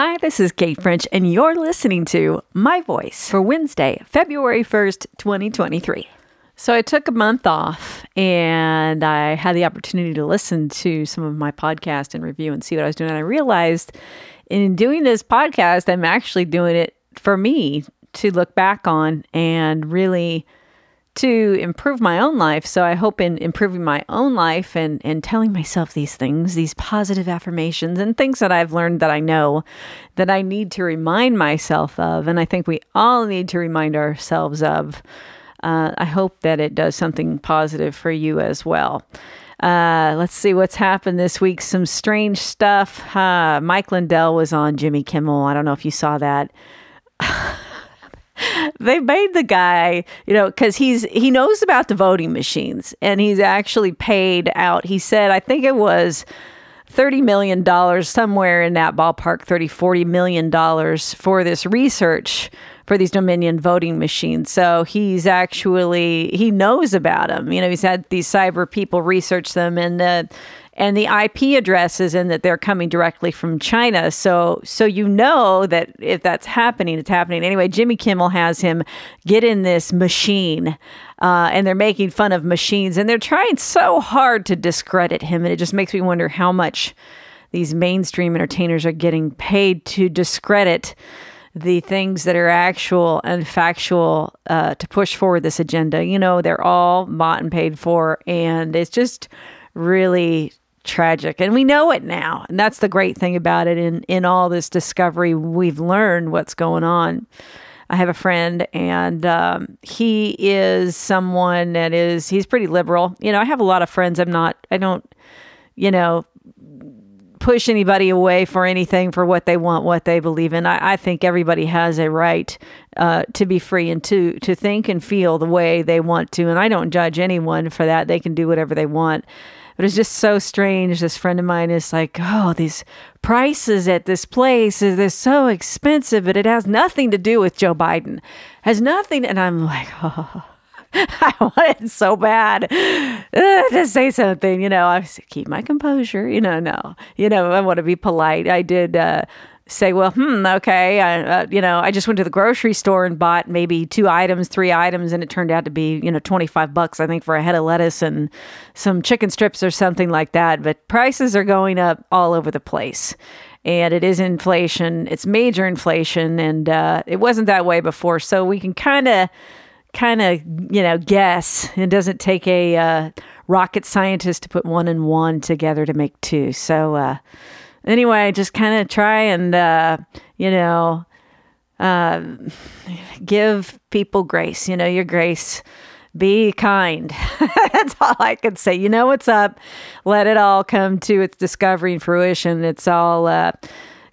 Hi, this is Kate French, and you're listening to My Voice for Wednesday, February 1st, 2023. So I took a month off and I had the opportunity to listen to some of my podcast and review and see what I was doing. And I realized in doing this podcast, I'm actually doing it for me to look back on and really to improve my own life. So I hope in improving my own life and, and telling myself these things, these positive affirmations and things that I've learned that I know that I need to remind myself of. And I think we all need to remind ourselves of. Uh, I hope that it does something positive for you as well. Uh, let's see what's happened this week. Some strange stuff. Uh, Mike Lindell was on Jimmy Kimmel. I don't know if you saw that. they made the guy, you know, because he's he knows about the voting machines and he's actually paid out. He said, I think it was. $30 million, somewhere in that ballpark, 30, 40 million dollars for this research for these Dominion voting machines. So he's actually, he knows about them. You know, he's had these cyber people research them and the, and the IP addresses and that they're coming directly from China. So so you know that if that's happening, it's happening. Anyway, Jimmy Kimmel has him get in this machine. Uh, and they're making fun of machines and they're trying so hard to discredit him. And it just makes me wonder how much these mainstream entertainers are getting paid to discredit the things that are actual and factual uh, to push forward this agenda. You know, they're all bought and paid for. And it's just really tragic. And we know it now. And that's the great thing about it in in all this discovery. We've learned what's going on. I have a friend and um, he is someone that is he's pretty liberal. You know i have a lot of friends. I'm not i don't you know push anybody away for anything for what they want what they believe in i, I think everybody has a right uh, to be free and to to think and feel the way they want to and i don't judge anyone for that they can do whatever they want but it's just so strange. This friend of mine is like, oh, these prices at this place is so expensive, but it has nothing to do with Joe Biden. Has nothing. And I'm like, oh. I wanted so bad uh, to say something, you know. I keep my composure, you know. No, you know, I want to be polite. I did uh, say, well, hmm, okay, I, uh, you know, I just went to the grocery store and bought maybe two items, three items, and it turned out to be, you know, 25 bucks, I think, for a head of lettuce and some chicken strips or something like that. But prices are going up all over the place. And it is inflation. It's major inflation. And uh, it wasn't that way before. So we can kind of, kind of, you know, guess. It doesn't take a uh, rocket scientist to put one and one together to make two. So, uh, anyway, just kind of try and, uh, you know, uh, give people grace, you know, your grace. Be kind. That's all I can say. You know what's up. Let it all come to its discovery and fruition. It's all, uh,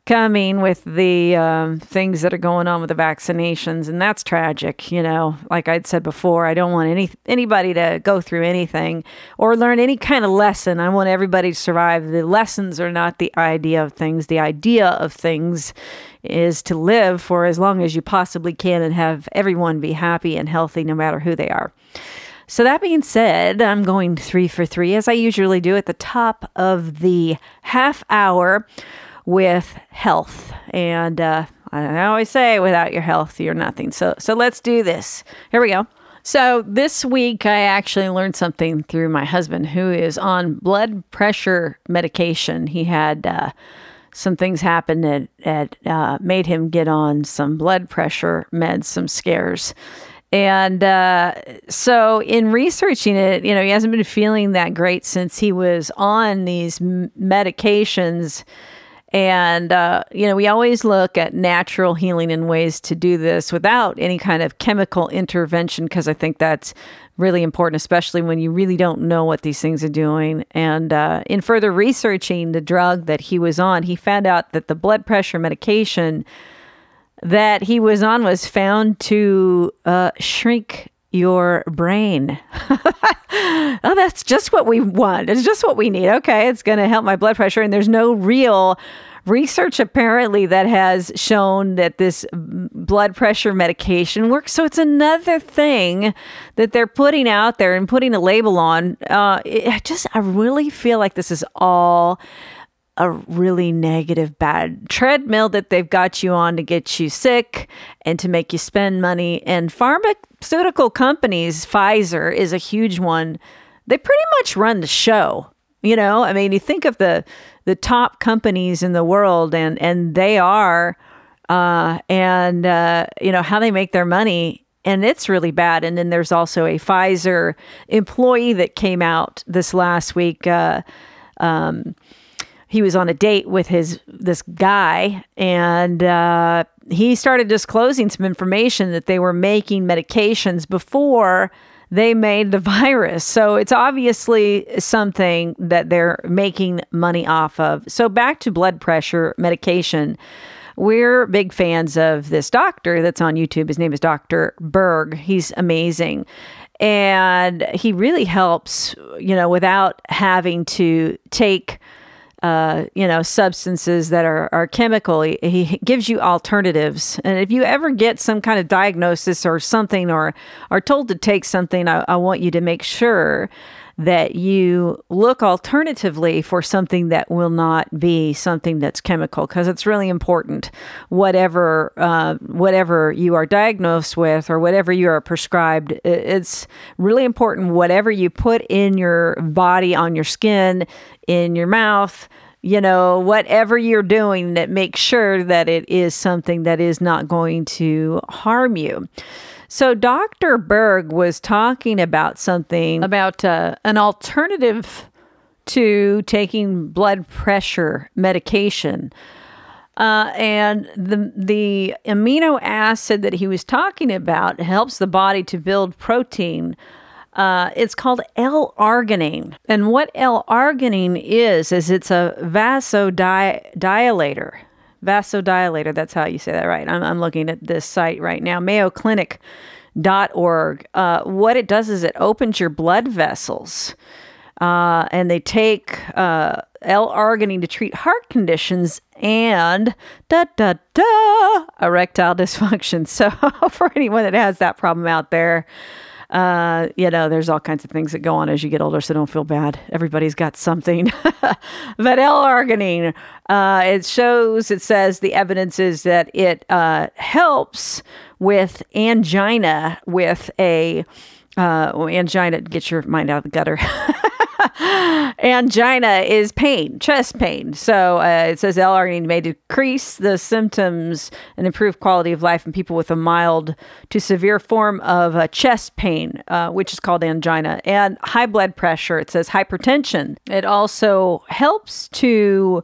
coming with the um, things that are going on with the vaccinations, and that's tragic. You know, like I'd said before, I don't want any anybody to go through anything or learn any kind of lesson. I want everybody to survive. The lessons are not the idea of things. The idea of things is to live for as long as you possibly can and have everyone be happy and healthy, no matter who they are. So, that being said, I'm going three for three, as I usually do at the top of the half hour with health. And uh, I always say, without your health, you're nothing. So, so let's do this. Here we go. So this week, I actually learned something through my husband, who is on blood pressure medication. He had uh, some things happen that, that uh, made him get on some blood pressure meds, some scares. And uh, so, in researching it, you know, he hasn't been feeling that great since he was on these medications and, uh, you know, we always look at natural healing and ways to do this without any kind of chemical intervention because I think that's really important, especially when you really don't know what these things are doing. And uh, in further researching the drug that he was on, he found out that the blood pressure medication that he was on was found to uh, shrink your brain. oh, that's just what we want. It's just what we need. Okay, it's going to help my blood pressure. And there's no real research apparently that has shown that this blood pressure medication works. So it's another thing that they're putting out there and putting a label on. Uh, it just, I really feel like this is all a really negative, bad treadmill that they've got you on to get you sick and to make you spend money. And pharmaceutical companies, Pfizer is a huge one, they pretty much run the show. You know, I mean, you think of the the top companies in the world, and and they are, uh, and uh, you know how they make their money, and it's really bad. And then there's also a Pfizer employee that came out this last week. Uh, um, he was on a date with his this guy and uh, he started disclosing some information that they were making medications before they made the virus. So it's obviously something that they're making money off of. So back to blood pressure medication. We're big fans of this doctor that's on youtube. His name is dr berg. He's amazing. And he really helps you know without having to take uh, you know, substances that are, are chemical. He, he, gives you alternatives. And if you ever get some kind of diagnosis or something or are told to take something, I, I want you to make sure that you look alternatively for something that will not be something that's chemical because it's really important whatever uh, whatever you are diagnosed with or whatever you are prescribed it's really important whatever you put in your body on your skin in your mouth you know, whatever you're doing that makes sure that it is something that is not going to harm you. So, Dr. Berg was talking about something about uh, an alternative to taking blood pressure medication. Uh, and the the amino acid that he was talking about helps the body to build protein uh, it's called L-arginine. And what L-arginine is, is it's a vasodilator. Vasodilator, that's how you say that right. I'm, I'm looking at this site right now, mayoclinic.org. Uh, what it does is it opens your blood vessels. Uh, and they take uh, L-arginine to treat heart conditions and da da da erectile dysfunction. So for anyone that has that problem out there, uh, you know, there's all kinds of things that go on as you get older, so don't feel bad. Everybody's got something. but L-arginine, uh, it shows, it says the evidence is that it uh, helps with angina, with a uh, angina, get your mind out of the gutter. Angina is pain, chest pain. So uh, it says L-arginine may decrease the symptoms and improve quality of life in people with a mild to severe form of uh, chest pain, uh, which is called angina, and high blood pressure. It says hypertension. It also helps to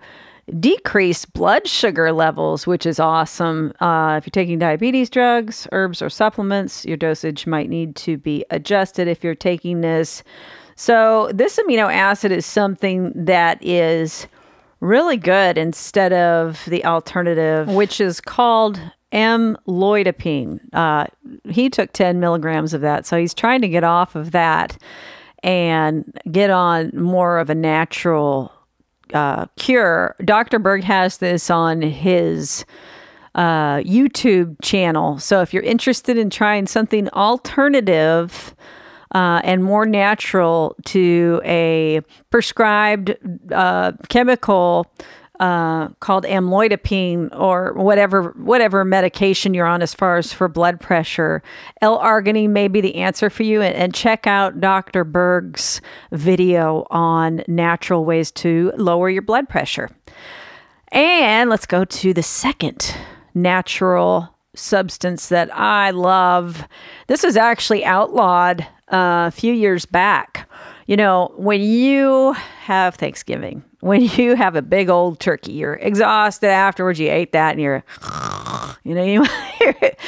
decrease blood sugar levels, which is awesome. Uh, if you're taking diabetes drugs, herbs, or supplements, your dosage might need to be adjusted if you're taking this. So, this amino acid is something that is really good instead of the alternative, which is called amlodipine. Uh, he took 10 milligrams of that. So, he's trying to get off of that and get on more of a natural uh, cure. Dr. Berg has this on his uh, YouTube channel. So, if you're interested in trying something alternative, uh, and more natural to a prescribed uh, chemical uh, called amlodipine or whatever whatever medication you're on as far as for blood pressure. L-arginine may be the answer for you, and, and check out Dr. Berg's video on natural ways to lower your blood pressure. And let's go to the second natural substance that I love. This is actually outlawed a few years back. You know, when you have Thanksgiving, when you have a big old turkey, you're exhausted afterwards, you ate that and you're, you know, you,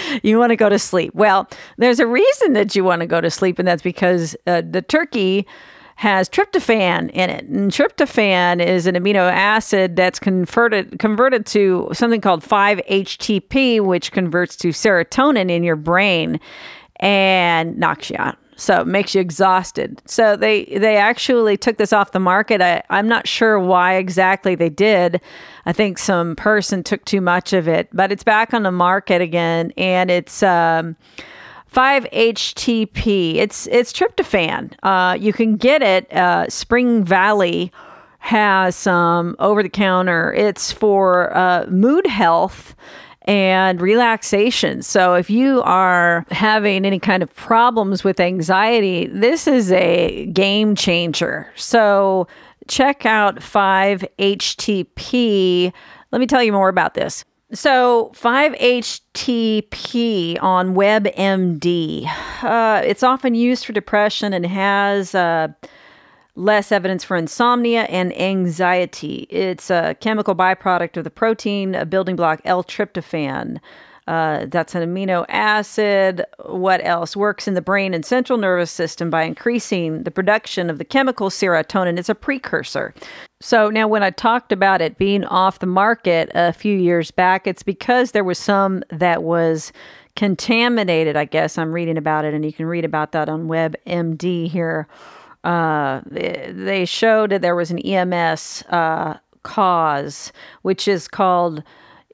you want to go to sleep. Well, there's a reason that you want to go to sleep, and that's because uh, the turkey has tryptophan in it. And tryptophan is an amino acid that's converted converted to something called 5-HTP, which converts to serotonin in your brain and knocks you out so it makes you exhausted. So they they actually took this off the market. I, I'm not sure why exactly they did. I think some person took too much of it, but it's back on the market again, and it's. Um, 5-HTP. It's it's tryptophan. Uh, you can get it. Uh, Spring Valley has some over the counter. It's for uh, mood health and relaxation. So if you are having any kind of problems with anxiety, this is a game changer. So check out 5-HTP. Let me tell you more about this. So 5-HTP on WebMD. Uh, it's often used for depression and has uh, less evidence for insomnia and anxiety. It's a chemical byproduct of the protein a building block L-tryptophan. Uh, that's an amino acid. What else? Works in the brain and central nervous system by increasing the production of the chemical serotonin. It's a precursor. So, now when I talked about it being off the market a few years back, it's because there was some that was contaminated, I guess. I'm reading about it, and you can read about that on WebMD here. Uh, they showed that there was an EMS uh, cause, which is called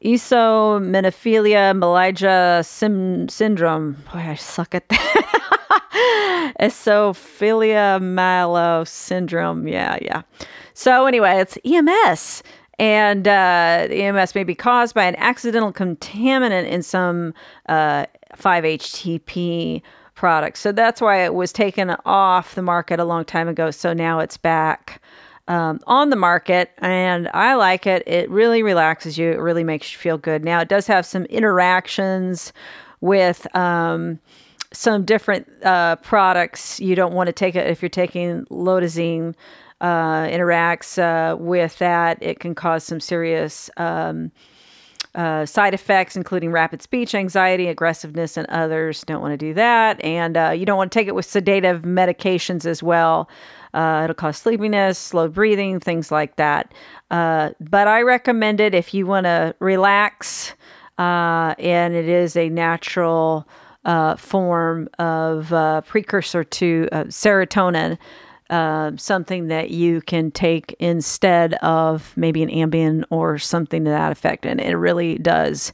eosinophilia mellitus sim- syndrome. Boy, I suck at that. Eosinophilia malo syndrome. Yeah, yeah. So anyway, it's EMS. And uh, EMS may be caused by an accidental contaminant in some uh, 5-HTP products. So that's why it was taken off the market a long time ago. So now it's back um, on the market, and I like it. It really relaxes you. It really makes you feel good. Now it does have some interactions with. Um, some different uh, products you don't want to take it if you're taking lodazine uh, interacts uh, with that it can cause some serious um, uh, side effects, including rapid speech, anxiety, aggressiveness, and others. Don't want to do that. And uh, you don't want to take it with sedative medications as well. Uh, it'll cause sleepiness, slow breathing, things like that. Uh, but I recommend it if you want to relax, uh, and it is a natural uh, form of precursor to serotonin uh, something that you can take instead of maybe an Ambien or something to that effect. And it really does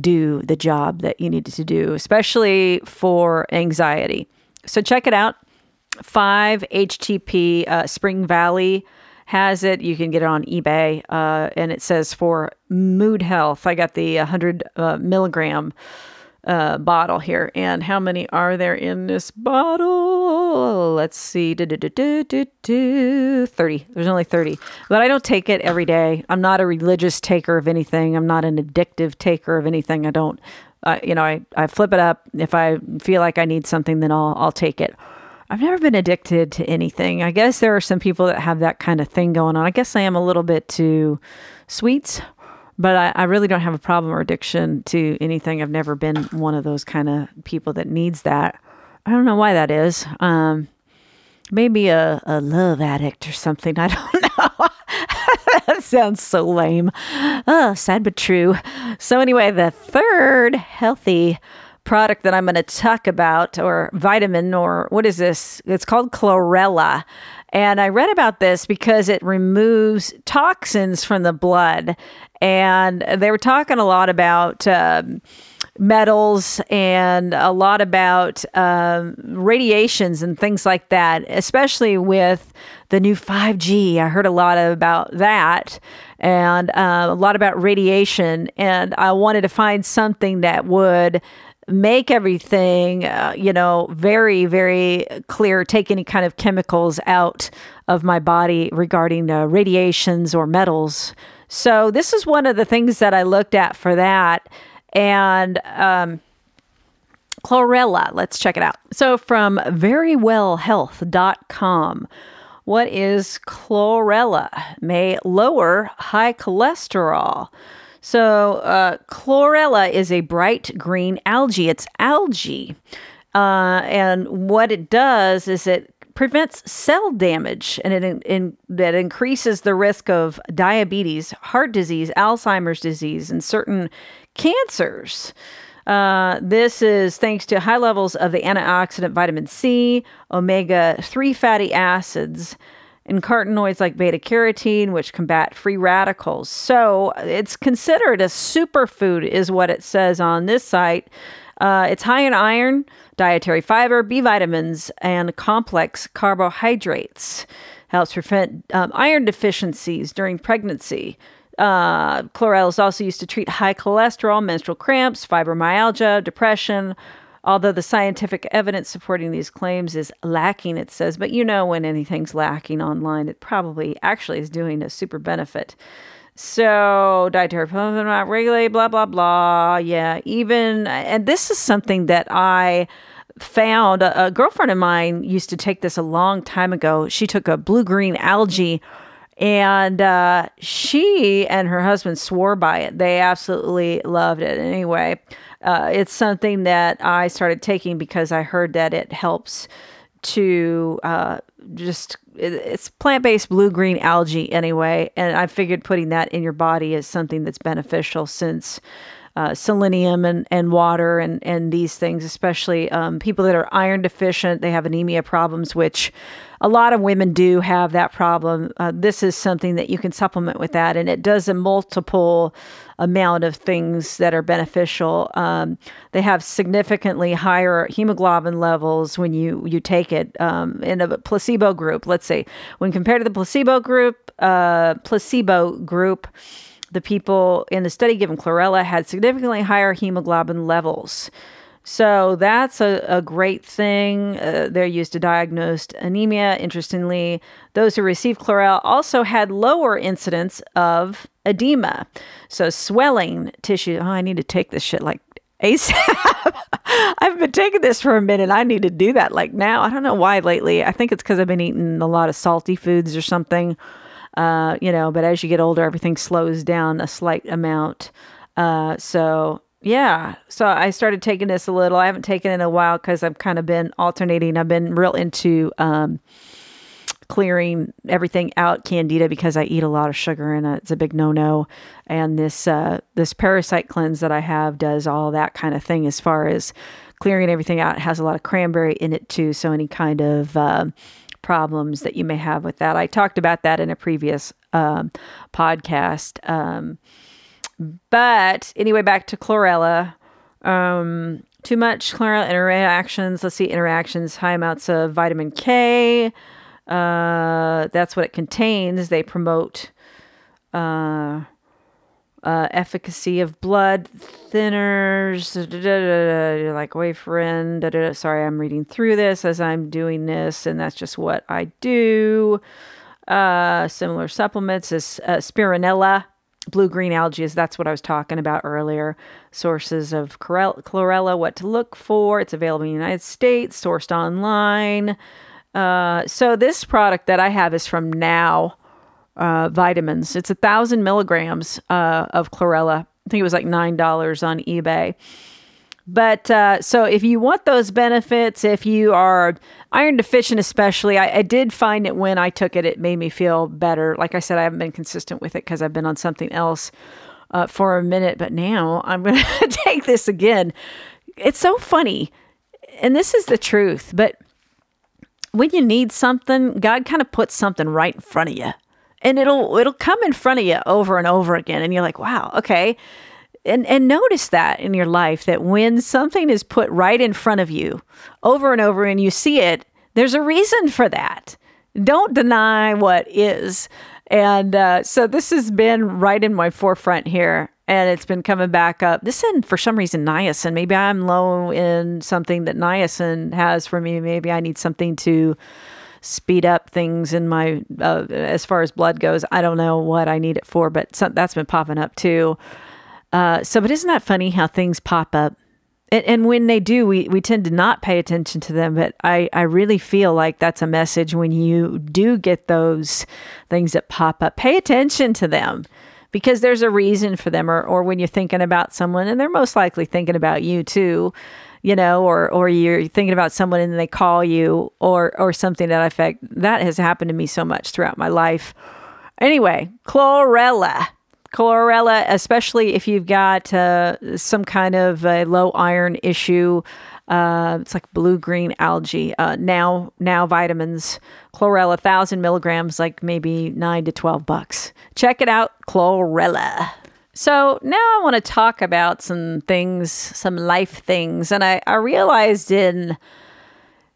do the job that you need to do, especially for anxiety. So check it out. 5-HTP uh, Spring Valley has it. You can get it on eBay, uh, and it says for mood health. I got the 100 uh, milligram uh, bottle here. And how many are there in this bottle? Let's see. Do, do, do, 30. There's only 30. But I don't take it every day. I'm not a religious taker of anything. I'm not an addictive taker of anything. I don't, uh, you know, I, I flip it up. If I feel like I need something, then I'll, I'll take it. I've never been addicted to anything. I guess there are some people that have that kind of thing going on. I guess I am a little bit too sweets but I, I, really don't have a problem or addiction to anything. I've never been one of those kind of people that needs that. I don't know why that is. Um, maybe a, a love addict or something. I don't know. that sounds so lame. Oh, sad but true. So, anyway, the third healthy product that I'm going to talk about, or vitamin, or what is this? It's called chlorella. And I read about this because it removes toxins from the blood. And they were talking a lot about um, metals and a lot about um, radiations and things like that, especially with the new 5G. I heard a lot about that and uh, a lot about radiation. And I wanted to find something that would make everything, uh, you know, very, very clear, take any kind of chemicals out of my body regarding uh, radiations or metals. So, this is one of the things that I looked at for that. And, um, chlorella, let's check it out. So, from verywellhealth.com, what is chlorella? May lower high cholesterol. So, uh, chlorella is a bright green algae. It's algae. Uh, and what it does is it prevents cell damage and it in, in, that increases the risk of diabetes, heart disease, Alzheimer's disease, and certain cancers. Uh, this is thanks to high levels of the antioxidant vitamin C, omega 3 fatty acids, and carotenoids like beta carotene, which combat free radicals. So it's considered a superfood, is what it says on this site. Uh, it's high in iron, dietary fiber, B vitamins, and complex carbohydrates. helps prevent um, iron deficiencies during pregnancy. Uh, chlorella is also used to treat high cholesterol, menstrual cramps, fibromyalgia, depression. Although the scientific evidence supporting these claims is lacking, it says. But you know, when anything's lacking online, it probably actually is doing a super benefit. So, dietary supplements not regulate, blah, blah, blah. Yeah, even, and this is something that I found. A, a girlfriend of mine used to take this a long time ago. She took a blue green algae and uh, she and her husband swore by it. They absolutely loved it. Anyway, uh, it's something that I started taking because I heard that it helps to uh, just it's plant-based blue green algae anyway and i figured putting that in your body is something that's beneficial since uh, selenium and, and water and, and these things, especially um, people that are iron deficient. They have anemia problems, which a lot of women do have that problem. Uh, this is something that you can supplement with that, and it does a multiple amount of things that are beneficial. Um, they have significantly higher hemoglobin levels when you you take it um, in a placebo group. Let's say when compared to the placebo group, uh, placebo group the people in the study given chlorella had significantly higher hemoglobin levels. So that's a, a great thing. Uh, they're used to diagnose anemia. Interestingly, those who received chlorella also had lower incidence of edema. So swelling tissue. Oh, I need to take this shit like ASAP. I've been taking this for a minute. I need to do that like now. I don't know why lately. I think it's because I've been eating a lot of salty foods or something. Uh, you know, but as you get older, everything slows down a slight amount. Uh, so yeah, so I started taking this a little. I haven't taken it in a while because I've kind of been alternating. I've been real into um, clearing everything out candida because I eat a lot of sugar and it's a big no-no. And this uh, this parasite cleanse that I have does all that kind of thing as far as clearing everything out. It has a lot of cranberry in it too, so any kind of uh, problems that you may have with that. I talked about that in a previous um, podcast. Um, but anyway, back to chlorella. Um, too much chlorella interactions. Let's see, interactions, high amounts of vitamin K. Uh, that's what it contains. They promote uh, uh, efficacy of blood thinners, like warfarin. Sorry, I'm reading through this as I'm doing this, and that's just what I do. Uh, similar supplements is uh, spirulina, blue green algae. Is that's what I was talking about earlier. Sources of chlorella, what to look for. It's available in the United States, sourced online. Uh, so this product that I have is from Now uh, vitamins. It's a thousand milligrams uh, of chlorella. I think it was like nine dollars on eBay. But uh, so if you want those benefits, if you are iron deficient, especially, I, I, did find it when I took it, it made me feel better. Like I said, I haven't been consistent with it because I've been on something else uh, for a minute, but now I'm going to take this again. It's so funny. And this is the truth. But when you need something, God kind of puts something right in front of you and it'll it'll come in front of you over and over again and you're like wow okay. And and notice that in your life that when something is put right in front of you over and over and you see it there's a reason for that. Don't deny what is. And uh, so this has been right in my forefront here and it's been coming back up. This and for some reason niacin. Maybe i'm low in something that niacin has for me. Maybe i need something to speed up things in my uh, as far as blood goes. I don't know what I need it for, but some, that's been popping up too. Uh, so, but isn't that funny how things pop up? And, and, when they do, we, we tend to not pay attention to them. But I, I really feel like that's a message when you do get those things that pop up. Pay attention to them because there's a reason for them. Or, or when you're thinking about someone, and they're most likely thinking about you too you know, or or you're thinking about someone and they call you or or something that effect. That has happened to me so much throughout my life. Anyway, chlorella. Chlorella, especially if you've got uh, some kind of a low iron issue, uh, it's like blue green algae. Uh, now, now vitamins, chlorella, thousand milligrams, like maybe nine to twelve bucks. Check it out, chlorella. So now I want to talk about some things, some life things. And I, I realized in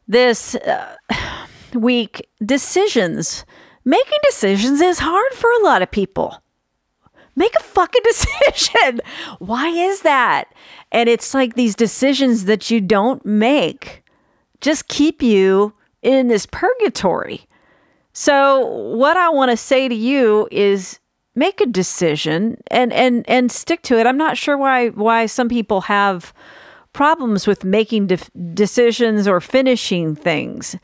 this uh, week, decisions making decisions is hard for a lot of people. Make a fucking decision. Why is that? And it's like these decisions that you don't make just keep you in this purgatory. So, what I want to say to you is make a decision and and and stick to it. I'm not sure why why some people have problems with making de- decisions or finishing things.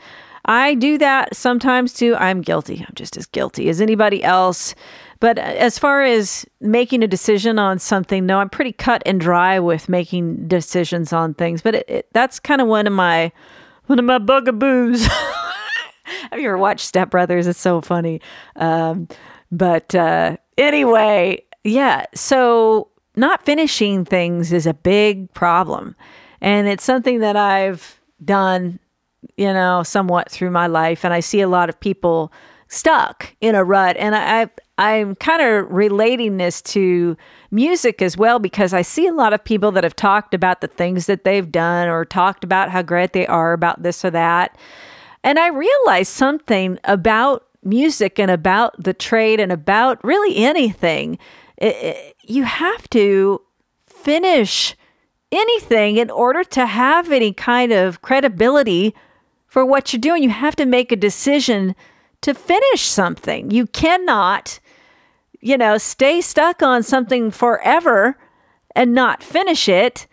I do that sometimes too. I'm guilty. I'm just as guilty as anybody else. But as far as making a decision on something, no, I'm pretty cut and dry with making decisions on things. But it, it, that's kind of one of my one of my bugaboos. Have you ever watched Step Brothers? It's so funny. Um, but uh, anyway, yeah. So not finishing things is a big problem, and it's something that I've done, you know, somewhat through my life, and I see a lot of people stuck in a rut, and I, I'm kind of relating this to music as well because I see a lot of people that have talked about the things that they've done or talked about how great they are about this or that. And I realized something about music and about the trade and about really anything. It, it, you have to finish anything in order to have any kind of credibility for what you're doing. You have to make a decision to finish something. You cannot you know, stay stuck on something forever and not finish it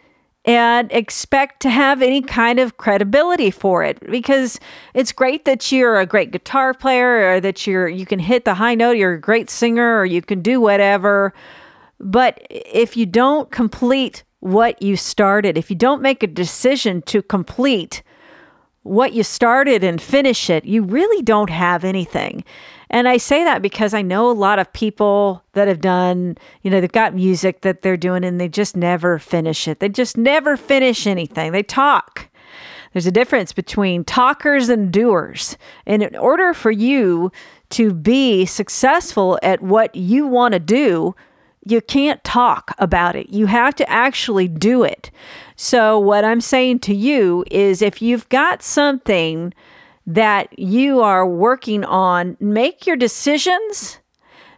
and expect to have any kind of credibility for it. Because it's great that you're a great guitar player or that you're you can hit the high note you're a great singer or you can do whatever. But if you don't complete what you started if you don't make a decision to complete what you started and finish it you really don't have anything and I say that because I know a lot of people that have done, you know, they've got music that they're doing and they just never finish it. They just never finish anything. They talk. There's a difference between talkers and doers. And in order for you to be successful at what you want to do, you can't talk about it. You have to actually do it. So, what I'm saying to you is if you've got something that you are working on, make your decisions.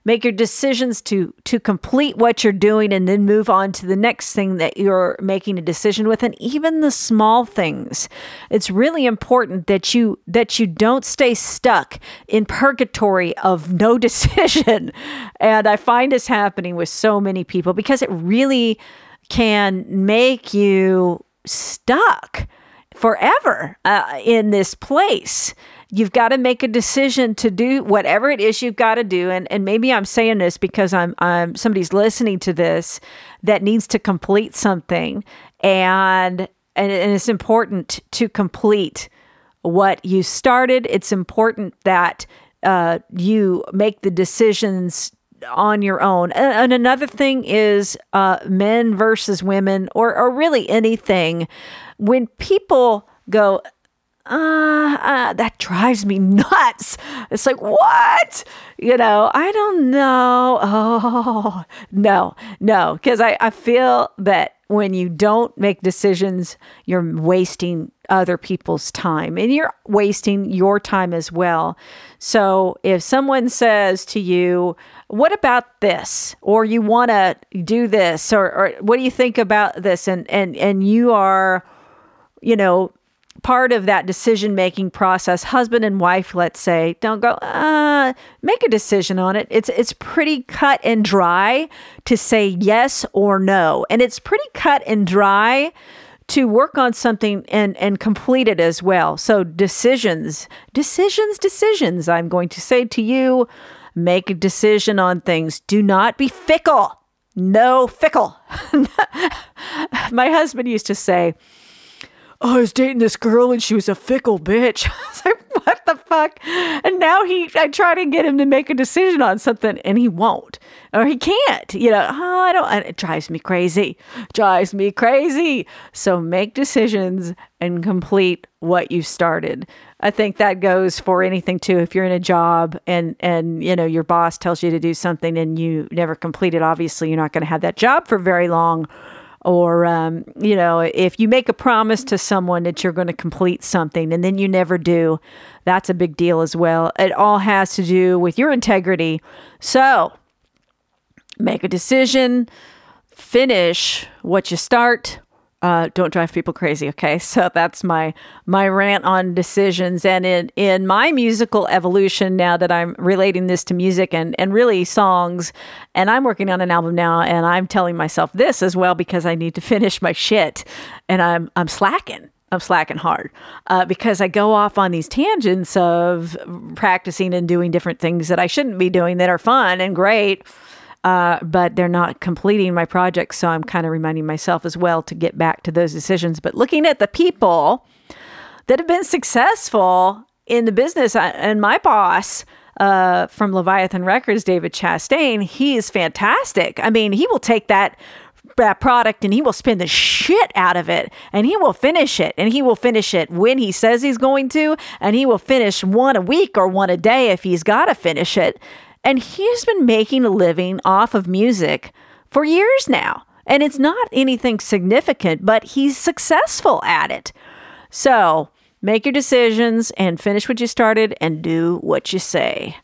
Make your decisions to to complete what you're doing and then move on to the next thing that you're making a decision with and even the small things. It's really important that you that you don't stay stuck in purgatory of no decision. And i find this happening with so many people because it really can make you stuck forever uh, in this place. You've got to make a decision to do whatever it is you've got to do. And, and maybe I'm saying this because I'm, I'm somebody's listening to this that needs to complete something. And, and, and it's important to complete what you started. It's important that uh, you make the decisions on your own. And, another thing is uh, men versus women, or, or really anything when people go, uh, uh, that drives me nuts. It's like, what? You know, I don't know. Oh, no, no. Because I, I feel that when you don't make decisions, you're wasting other people's time and you're wasting your time as well. So if someone says to you, what about this? Or you want to do this? Or, or what do you think about this? And, and, and you are you know, part of that decision making process, husband and wife, let's say, don't go, uh, make a decision on it. It's it's pretty cut and dry to say yes or no. And it's pretty cut and dry to work on something and and complete it as well. So decisions, decisions, decisions. I'm going to say to you, make a decision on things. Do not be fickle. No fickle. My husband used to say, oh, I was dating this girl and she was a fickle bitch. I was like, what the fuck? And now he, I try to get him to make a decision on something and he won't, or he can't. You know, oh, I don't, it drives me crazy. Drives me crazy. So make decisions and complete what you started. I think that goes for anything too. If you're in a job and and you know your boss tells you to do something and you never complete it, obviously you're not going to have that job for very long or um, you know if you make a promise to someone that you're going to complete something and then you never do that's a big deal as well. It all has to do with your integrity. So make a decision finish what you start uh, don't drive people crazy okay? So that's my my rant on decisions. And in in my musical evolution now that i'm relating this to music and and really songs and i'm working on an album now and i'm telling myself this as well because i need to finish my shit and i'm i'm slacking. I'm slacking hard uh, because I go off on these tangents of practicing and doing different things that I shouldn't be doing that are fun and great uh, but they're not completing my project. So I'm kind of reminding myself as well to get back to those decisions. But looking at the people that have been successful in the business, uh, and my boss, uh, from Leviathan Records, David Chastain, he is fantastic. I mean, he will take that that product and he will spin the shit out of it and he will finish it and he will finish it when he says he's going to and he will finish one a week or one a day if he's got to finish it and he has been making a living off of music for years now. And it's not anything significant, but he's successful at it. So make your decisions and finish what you started and do what you say.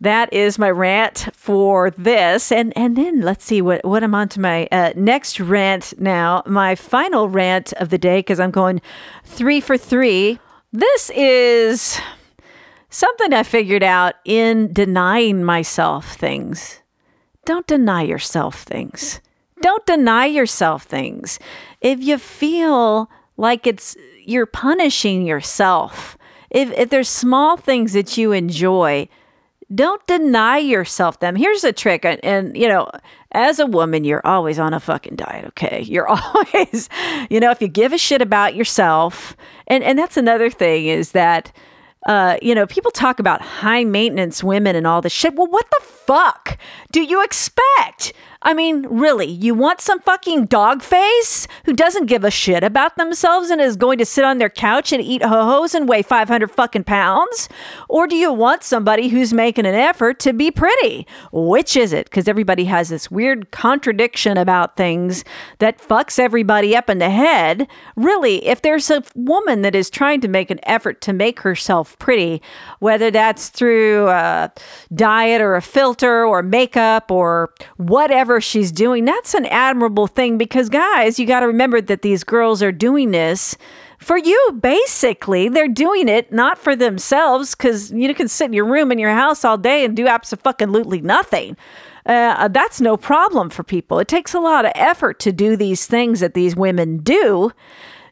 That is my rant for this. And and then let's see what, what I'm on to my uh, next rant now. My final rant of the day, because I'm going three for three. This is Something I figured out in denying myself things. Don't deny yourself things. Don't deny yourself things. If you feel like it's you're punishing yourself, if, if there's small things that you enjoy, don't deny yourself them. Here's a trick, and, and, you know, as a woman, you're always on a fucking diet. Okay, you're always, you know, if you give a shit about yourself, and and that's another thing is that uh, you know, people talk about high maintenance women and all this shit. Well, what the fuck do you expect? I mean, really, you want some fucking dog face who doesn't give a shit about themselves and is going to sit on their couch and eat ho hos and weigh 500 fucking pounds? Or do you want somebody who's making an effort to be pretty? Which is it? Because everybody has this weird contradiction about things that fucks everybody up in the head. Really, if there's a woman that is trying to make an effort to make herself pretty, whether that's through a diet or a filter or makeup or whatever whatever she's doing, that's an admirable thing because, guys, you got to remember that these girls are doing this for you, basically. They're doing it not for themselves because you can sit in your room in your house all day and do absolutely nothing. Uh, that's no problem for people. It takes a lot of effort to do these things that these women do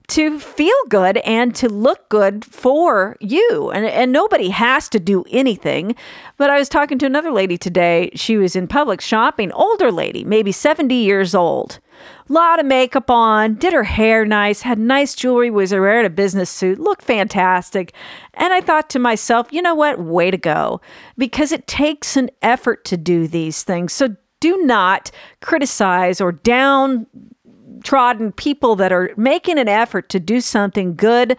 to feel good and to look good for you. And, and nobody has to do anything. But I was talking to another lady today. She was in public shopping, older lady, maybe 70 years old. Lot of makeup on, did her hair nice, had nice jewelry, was wearing a business suit, looked fantastic. And I thought to myself, you know what? Way to go. Because it takes an effort to do these things. So do not criticize or down trodden people that are making an effort to do something good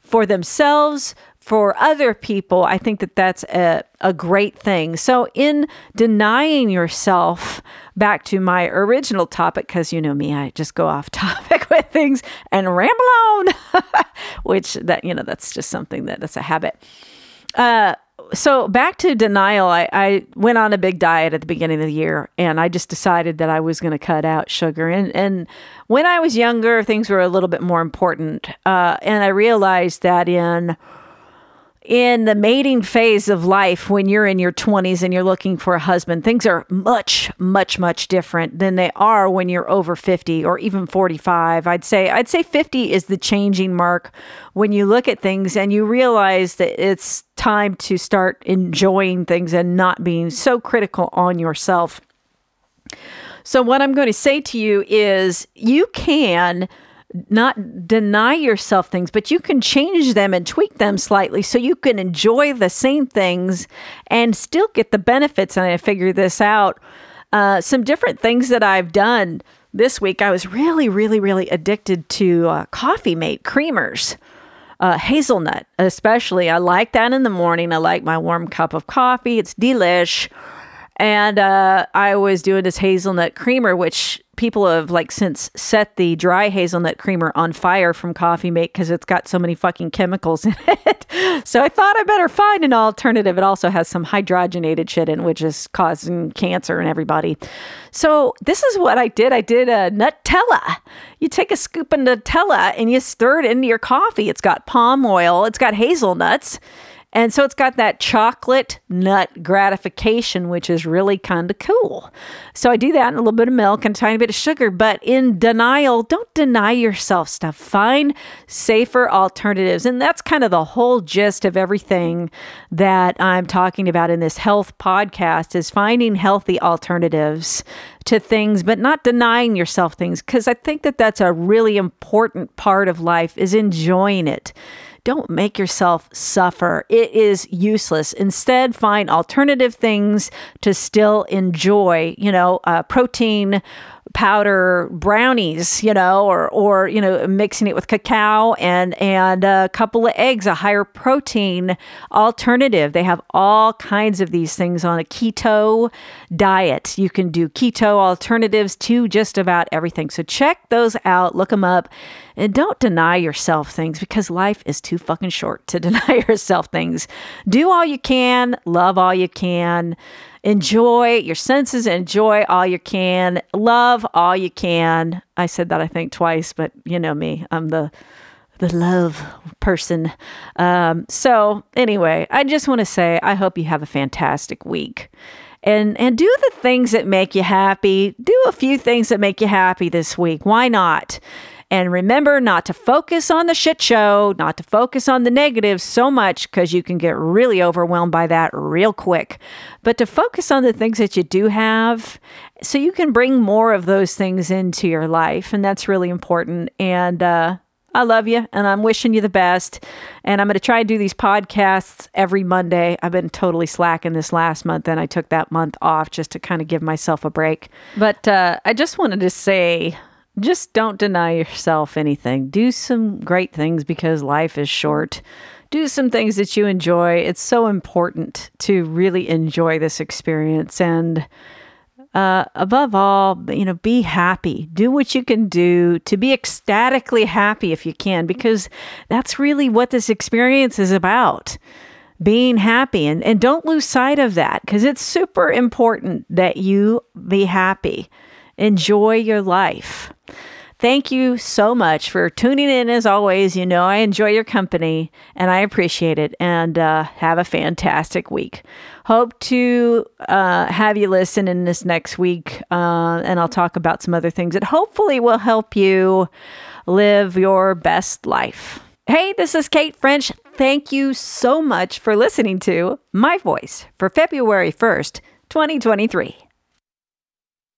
for themselves, for other people, I think that that's a, a great thing. So, in denying yourself, back to my original topic, because you know me, I just go off topic with things and ramble on, which that, you know, that's just something that that's a habit. Uh, so back to denial I, I went on a big diet at the beginning of the year and i just decided that i was going to cut out sugar. And, and when i was younger things were a little bit more important uh, and i realized that in in the mating phase of life when you're in your 20s and you're looking for a husband things are much much much different than they are when you're over 50 or even 45 i'd say i'd say 50 is the changing mark when you look at things and you realize that it's time to start enjoying things and not being so critical on yourself so what i'm going to say to you is you can not deny yourself things, but you can change them and tweak them slightly so you can enjoy the same things and still get the benefits. And I figured this out. Uh, some different things that I've done this week. I was really, really, really addicted to uh, Coffee Mate creamers. Uh, hazelnut, especially. I like that in the morning. I like my warm cup of coffee. It's delish. And uh, I was doing this hazelnut creamer, which people have like since set the dry hazelnut creamer on fire from Coffee Mate because it's got so many fucking chemicals in it. so I thought I better find an alternative. It also has some hydrogenated shit in, which is causing cancer in everybody. So this is what I did. I did a Nutella. You take a scoop of Nutella and you stir it into your coffee. It's got palm oil. It's got hazelnuts. And so it's got that chocolate nut gratification, which is really kind of cool. So I do that in a little bit of milk and a tiny bit of sugar. But in denial, don't deny yourself stuff. Find safer alternatives. And that's kind of the whole gist of everything that I'm talking about in this health podcast is finding healthy alternatives to things but not denying yourself things because i think that that's a really important part of life is enjoying it don't make yourself suffer. It is useless. Instead, find alternative things to still enjoy, you know, uh, protein powder brownies, you know, or or you know, mixing it with cacao and and a couple of eggs, a higher protein alternative. They have all kinds of these things on a keto diet. You can do keto alternatives to just about everything. So check those out, look them up, and don't deny yourself things because life is too fucking short to deny yourself things. Do all you can, love all you can enjoy your senses, enjoy all you can, love all you can. I said that I think twice, but you know me, I'm the the love person. Um, so anyway, I just want to say I hope you have a fantastic week. And and do the things that make you happy. Do a few things that make you happy this week. Why not? And remember not to focus on the shit show, not to focus on the negatives so much because you can get really overwhelmed by that real quick, but to focus on the things that you do have so you can bring more of those things into your life. And that's really important. And, uh, I love you and I'm wishing you the best. And I'm going to try and do these podcasts every Monday. I've been totally slacking this last month and I took that month off just to kind of give myself a break. But uh, I just wanted to say just don't deny yourself anything. Do some great things because life is short. Do some things that you enjoy. It's so important to really enjoy this experience. And uh, above all, you know, be happy. Do what you can do to be ecstatically happy if you can, because that's really what this experience is about being happy. And, and don't lose sight of that because it's super important that you be happy. Enjoy your life. Thank you so much for tuning in. As always, you know I enjoy your company and I appreciate it. And uh, have a fantastic week. Hope to uh, have you listen in this next week, uh, and I'll talk about some other things that hopefully will help you live your best life. Hey, this is Kate French. Thank you so much for listening to my voice for February 1st, 2023.